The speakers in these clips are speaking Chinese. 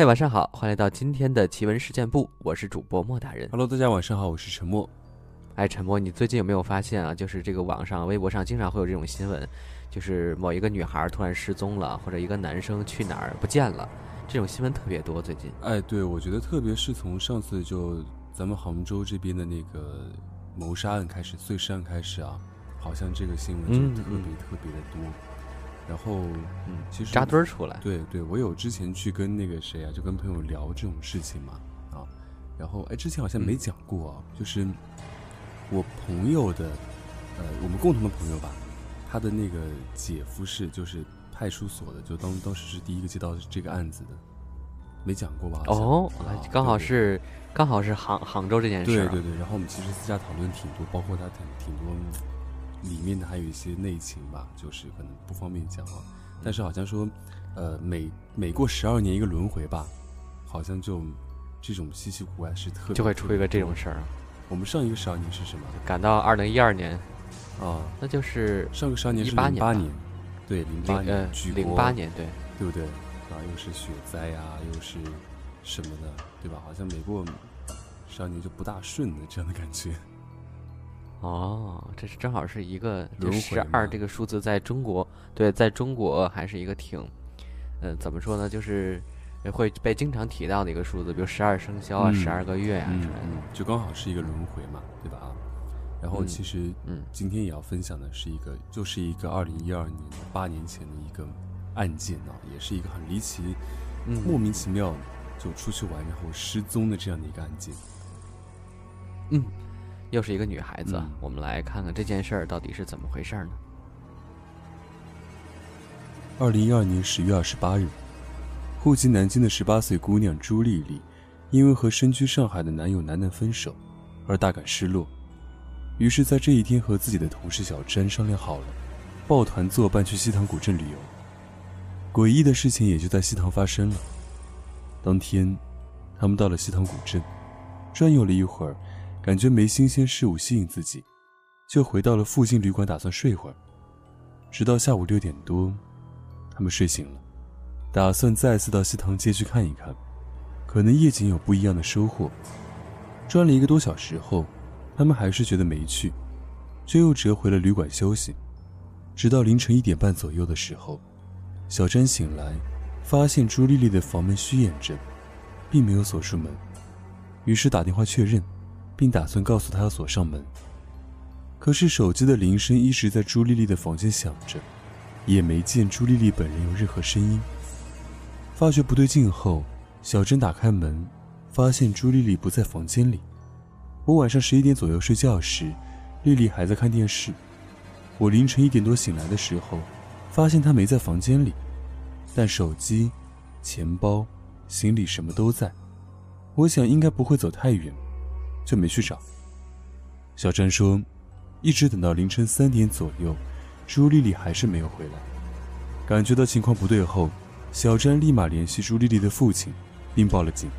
嘿，晚上好，欢迎来到今天的奇闻事件部，我是主播莫大人。Hello，大家晚上好，我是陈默。哎，陈默，你最近有没有发现啊？就是这个网上、微博上经常会有这种新闻，就是某一个女孩突然失踪了，或者一个男生去哪儿不见了，这种新闻特别多。最近，哎，对，我觉得特别是从上次就咱们杭州这边的那个谋杀案开始，碎尸案开始啊，好像这个新闻就嗯特别嗯特别的多。然后，嗯，其实扎堆儿出来。对对，我有之前去跟那个谁啊，就跟朋友聊这种事情嘛，啊，然后哎，之前好像没嗯讲过啊，就是我朋友的，呃，我们共同的朋友吧，他的那个姐夫是就是派出所的，就当当时是第一个接到这个案子的，没讲过吧？哦啊，刚好对对是刚好是杭杭州这件事啊。对对对，然后我们其实私下讨论挺多，包括他挺挺多里面的还有一些内情吧，就是可能不方便讲啊。但是好像说，呃，每每过十二年一个轮回吧，好像就这种稀奇古怪是特别就会出一个这种事儿啊。我们上一个十二年是什么赶到二零一二年，啊？那就是上个十二年是18年吧零八年，对，零零八呃年举国零八，年，对，对不对？然后，又是雪灾呀、又是什么的，对吧？好像每过十二年就不大顺的这样的感觉。哦，这是正好是一个轮回十二这个数字在中国，对，在中国还是一个挺，呃，怎么说呢，就是会被经常提到的一个数字，比如十二生肖啊、嗯十二个月啊嗯之类的。嗯，就刚好是一个轮回嘛，对吧？啊，然后嗯其实嗯今天也要分享的是一个，就是一个二零一二年八年前的一个案件啊，也是一个很离奇、莫嗯名其妙就出去玩然后失踪的这样的一个案件。嗯，又是一个女孩子，嗯我们来看看这件事儿到底是怎么回事儿呢？二零一二年十月二十八日，户籍南京的十八岁姑娘朱丽丽，因为和身居上海的男友楠楠分手，而大感失落，于是，在这一天和自己的同事小詹商量好了，抱团作伴去西塘古镇旅游。诡异的事情也就在西塘发生了。当天，他们到了西塘古镇，转悠了一会儿，感觉没新鲜事物吸引自己，就回到了附近旅馆，打算睡会儿。直到下午六点多，他们睡醒了，打算再次到西塘街去看一看，可能夜景有不一样的收获。转了一个多小时后，他们还是觉得没趣，就又折回了旅馆休息。直到凌晨一点半左右的时候，小詹醒来，发现朱丽丽的房门虚掩着，并没有锁住门，于是打电话确认，并打算告诉她要锁上门。可是手机的铃声一直在朱丽丽的房间响着。也没见朱丽丽本人有任何声音。发觉不对劲后，小珍打开门，发现朱丽丽不在房间里。我晚上十一点左右睡觉时，丽丽还在看电视。我凌晨一点多醒来的时候，发现她没在房间里，但手机、钱包、行李什么都在。我想应该不会走太远，就没去找。小詹说，一直等到凌晨三点左右。朱丽丽还是没有回来，感觉到情况不对后，小詹立马联系朱丽丽的父亲，并报了警。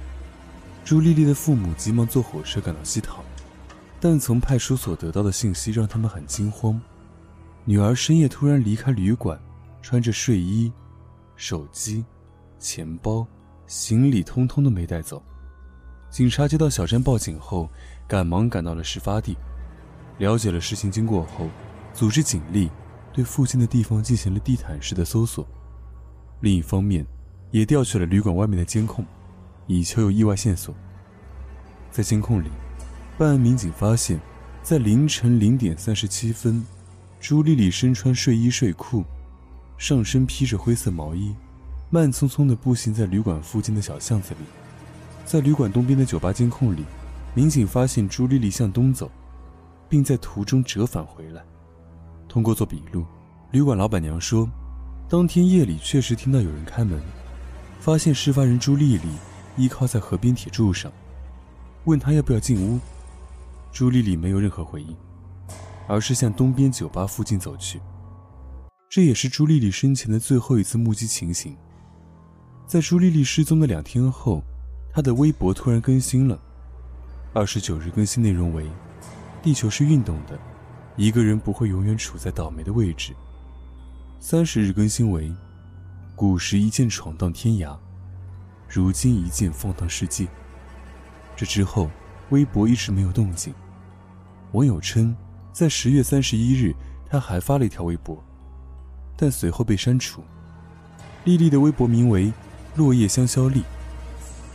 朱丽丽的父母急忙坐火车赶到西塘，但从派出所得到的信息让他们很惊慌：女儿深夜突然离开旅馆，穿着睡衣、手机、钱包、行李通通都没带走。警察接到小詹报警后，赶忙赶到了事发地，了解了事情经过后，组织警力。对附近的地方进行了地毯式的搜索，另一方面，也调取了旅馆外面的监控，以求有意外线索。在监控里，办案民警发现，在凌晨零点三十七分，朱丽丽身穿睡衣睡裤，上身披着灰色毛衣，慢匆匆地步行在旅馆附近的小巷子里。在旅馆东边的酒吧监控里，民警发现朱丽丽向东走，并在途中折返回来。通过做笔录，旅馆老板娘说，当天夜里确实听到有人开门，发现事发人朱丽丽依靠在河边铁柱上，问她要不要进屋。朱丽丽没有任何回应，而是向东边酒吧附近走去。这也是朱丽丽生前的最后一次目击情形。在朱丽丽失踪的两天后，他的微博突然更新了，二十九日更新内容为：“地球是运动的。”一个人不会永远处在倒霉的位置。三十日更新为：古时一剑闯荡天涯。如今一剑放荡世界。这之后，微博一直没有动静。网友称，在十月三十一日，他还发了一条微博，但随后被删除。丽丽的微博名为“落叶香消丽”，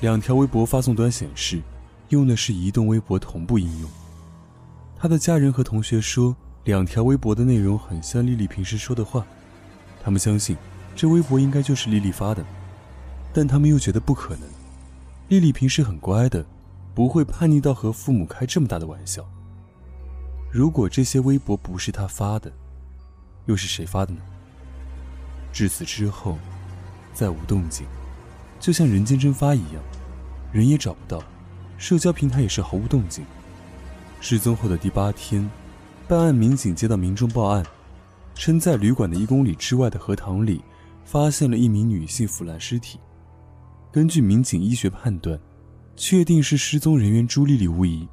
两条微博发送端显示，用的是移动微博同步应用。他的家人和同学说，两条微博的内容很像丽丽平时说的话，他们相信这微博应该就是丽丽发的，但他们又觉得不可能。丽丽平时很乖的，不会叛逆到和父母开这么大的玩笑。如果这些微博不是她发的，又是谁发的呢？至此之后，再无动静，就像人间蒸发一样，人也找不到，社交平台也是毫无动静。失踪后的第八天，办案民警接到民众报案，称在旅馆的一公里之外的荷塘里，发现了一名女性腐烂尸体。根据民警医学判断，确定是失踪人员朱丽丽无疑。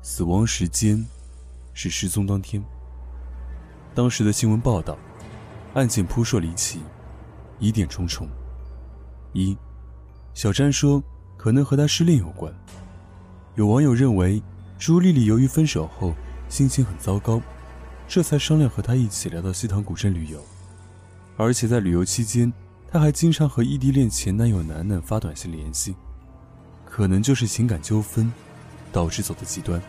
死亡时间是失踪当天。当时的新闻报道，案件扑朔离奇，疑点重重。一，小詹说可能和他失恋有关。有网友认为。朱丽丽由于分手后心情很糟糕，这才商量和他一起来到西塘古镇旅游。而且在旅游期间，她还经常和异地恋前男友楠楠发短信联系，可能就是情感纠纷导致走的极端，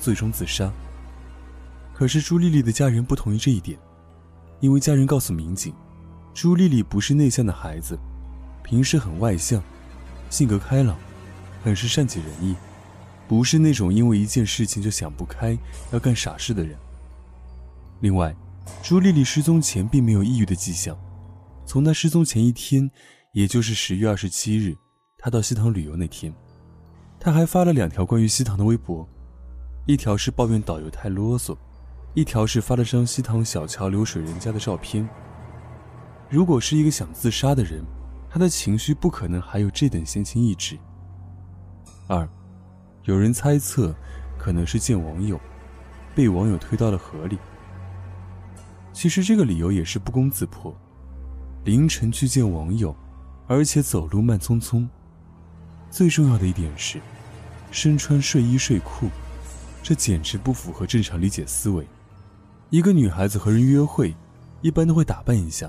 最终自杀。可是朱丽丽的家人不同意这一点，因为家人告诉民警，朱丽丽不是内向的孩子，平时很外向，性格开朗，很是善解人意。不是那种因为一件事情就想不开要干傻事的人。另外，朱丽丽失踪前并没有抑郁的迹象。从她失踪前一天，也就是十月二十七日，她到西塘旅游那天，她还发了两条关于西塘的微博，一条是抱怨导游太啰嗦，一条是发了张西塘小桥流水人家的照片。如果是一个想自杀的人，他的情绪不可能还有这等闲情逸致。二。有人猜测，可能是见网友，被网友推到了河里。其实这个理由也是不攻自破。凌晨去见网友，而且走路慢匆匆。最重要的一点是，身穿睡衣睡裤，这简直不符合正常理解思维。一个女孩子和人约会，一般都会打扮一下，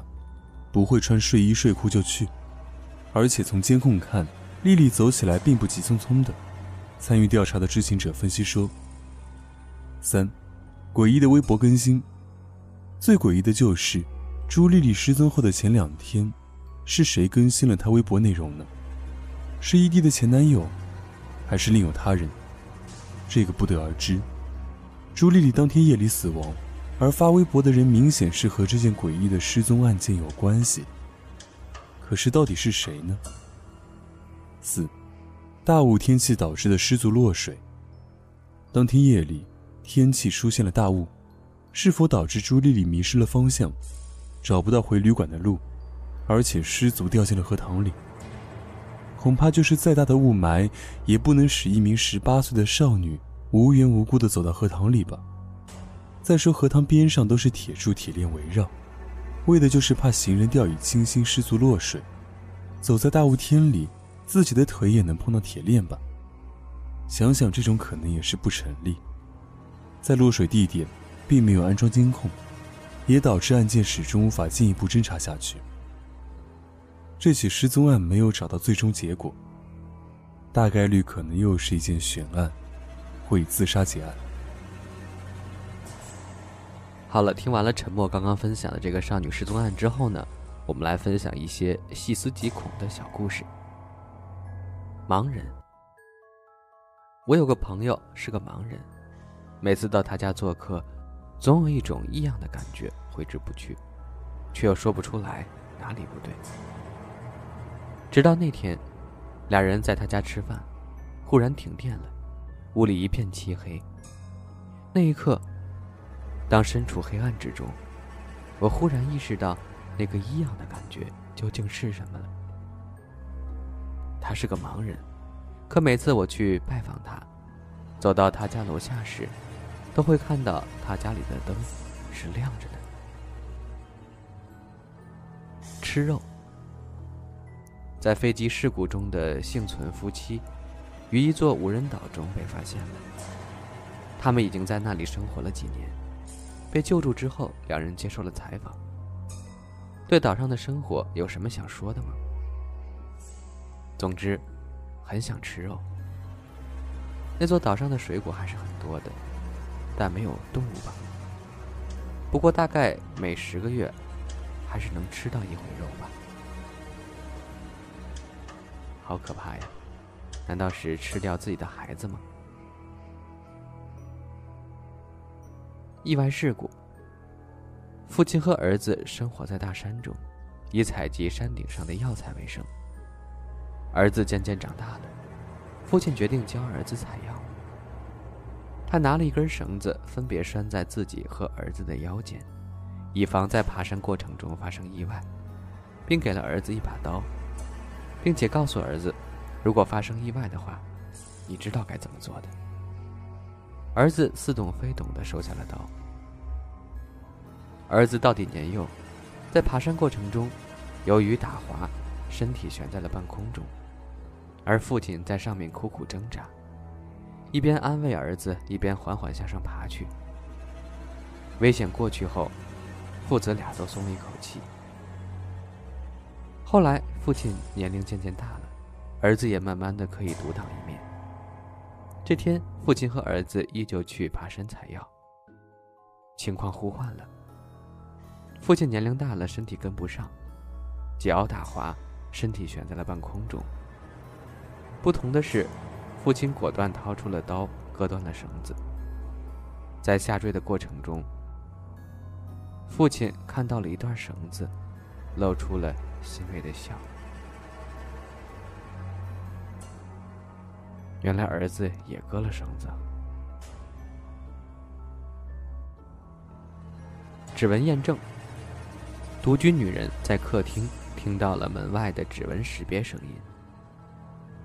不会穿睡衣睡裤就去。而且从监控看，丽丽走起来并不急匆匆的。参与调查的知情者分析说：“三，诡异的微博更新。最诡异的就是，朱丽丽失踪后的前两天，是谁更新了她微博内容呢？是异地的前男友，还是另有他人？这个不得而知。朱丽丽当天夜里死亡，而发微博的人明显是和这件诡异的失踪案件有关系。可是到底是谁呢？四。”大雾天气导致的失足落水。当天夜里，天气出现了大雾，是否导致朱丽丽迷失了方向，找不到回旅馆的路，而且失足掉进了荷塘里？恐怕就是再大的雾霾，也不能使一名十八岁的少女无缘无故的走到荷塘里吧？再说，荷塘边上都是铁柱铁链围绕，为的就是怕行人掉以轻心失足落水，走在大雾天里。自己的腿也能碰到铁链吧？想想这种可能也是不成立。在落水地点并没有安装监控，也导致案件始终无法进一步侦查下去。这起失踪案没有找到最终结果，大概率可能又是一件悬案，会以自杀结案。好了，听完了沉默刚刚分享的这个少女失踪案之后呢，我们来分享一些细思极恐的小故事。盲人，我有个朋友是个盲人，每次到他家做客，总有一种异样的感觉挥之不去，却又说不出来哪里不对。直到那天，俩人在他家吃饭，忽然停电了，屋里一片漆黑。那一刻，当身处黑暗之中，我忽然意识到，那个异样的感觉究竟是什么了。他是个盲人，可每次我去拜访他，走到他家楼下时，都会看到他家里的灯是亮着的。吃肉。在飞机事故中的幸存夫妻，于一座无人岛中被发现了。他们已经在那里生活了几年。被救助之后，两人接受了采访。对岛上的生活有什么想说的吗？总之，很想吃肉。那座岛上的水果还是很多的，但没有动物吧？不过大概每十个月，还是能吃到一回肉吧。好可怕呀！难道是吃掉自己的孩子吗？意外事故。父亲和儿子生活在大山中，以采集山顶上的药材为生。儿子渐渐长大了，父亲决定教儿子采药。他拿了一根绳子，分别拴在自己和儿子的腰间，以防在爬山过程中发生意外，并给了儿子一把刀，并且告诉儿子，如果发生意外的话，你知道该怎么做的。儿子似懂非懂的收下了刀。儿子到底年幼，在爬山过程中，由于打滑，身体悬在了半空中，而父亲在上面苦苦挣扎，一边安慰儿子，一边缓缓向上爬去。危险过去后，父子俩都松了一口气。后来，父亲年龄渐渐大了，儿子也慢慢的可以独当一面。这天，父亲和儿子依旧去爬山采药，情况互换了。父亲年龄大了，身体跟不上，脚打滑，身体悬在了半空中。不同的是，父亲果断掏出了刀，割断了绳子。在下坠的过程中，父亲看到了一段绳子，露出了欣慰的笑。原来儿子也割了绳子。指纹验证。独居女人在客厅听到了门外的指纹识别声音。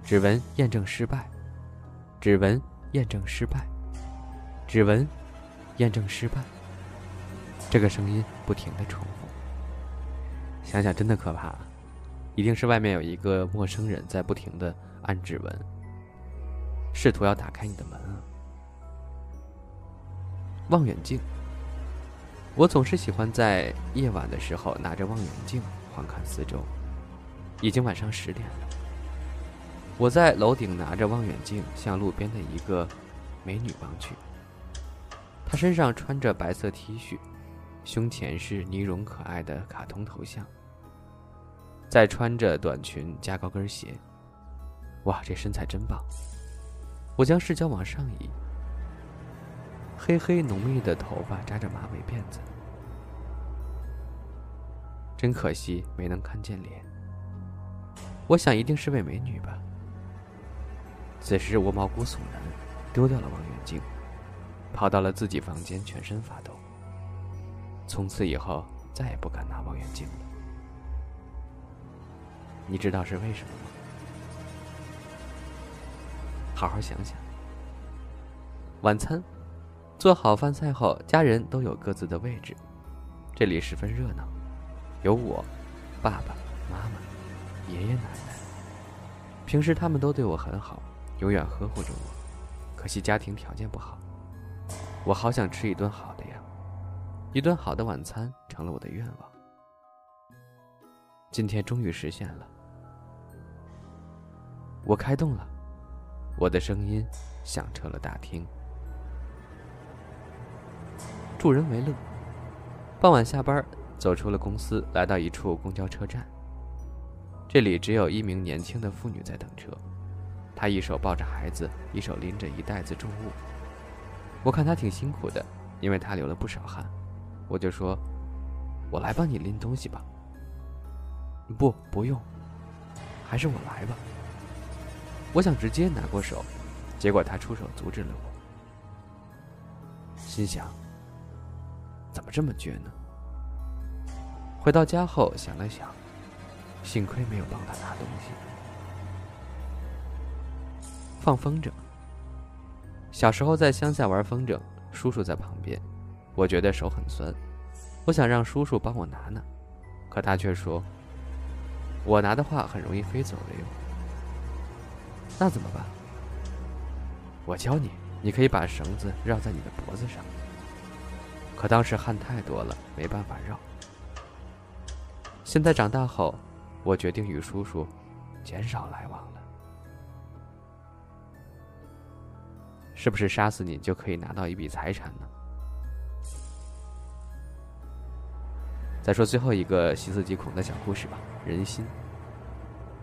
指纹验证失败，指纹验证失败，指纹验证失败。这个声音不停的重复。想想真的可怕，一定是外面有一个陌生人在不停的按指纹，试图要打开你的门啊！望远镜。我总是喜欢在夜晚的时候拿着望远镜环看四周。已经晚上十点了。我在楼顶拿着望远镜向路边的一个美女望去。她身上穿着白色 T 恤，胸前是呢绒可爱的卡通头像，再穿着短裙加高跟鞋。哇，这身材真棒！我将视角往上移。黑黑浓密的头发扎着马尾辫子，真可惜没能看见脸。我想一定是位美女吧。此时我毛骨悚然，丢掉了望远镜，跑到了自己房间，全身发抖。从此以后再也不敢拿望远镜了。你知道是为什么吗？好好想想。晚餐。做好饭菜后，家人都有各自的位置，这里十分热闹。有我、爸爸妈妈、爷爷奶奶。平时他们都对我很好，永远呵护着我。可惜家庭条件不好，我好想吃一顿好的呀！一顿好的晚餐成了我的愿望。今天终于实现了，我开动了，我的声音响彻了大厅。助人为乐。傍晚下班，走出了公司，来到一处公交车站。这里只有一名年轻的妇女在等车，她一手抱着孩子，一手拎着一袋子重物。我看她挺辛苦的，因为她流了不少汗。我就说：“我来帮你拎东西吧。”“不，不用，还是我来吧。”我想直接拿过手，结果他出手阻止了我，心想。怎么这么倔呢？回到家后想了想，幸亏没有帮他拿东西。放风筝。小时候在乡下玩风筝，叔叔在旁边，我觉得手很酸，我想让叔叔帮我拿拿，可他却说：“我拿的话很容易飞走了哟。那怎么办？我教你，你可以把绳子绕在你的脖子上。可当时汗太多了，没办法绕。现在长大后，我决定与叔叔减少来往了。是不是杀死你就可以拿到一笔财产呢？再说最后一个细思极恐的小故事吧。人心，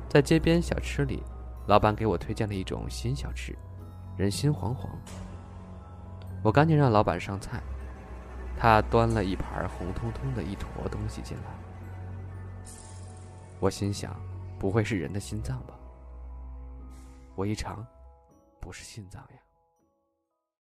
在街边小吃里，老板给我推荐了一种新小吃——人心惶惶。我赶紧让老板上菜。他端了一盘红彤彤的一坨东西进来，我心想，不会是人的心脏吧？我一尝，不是心脏呀。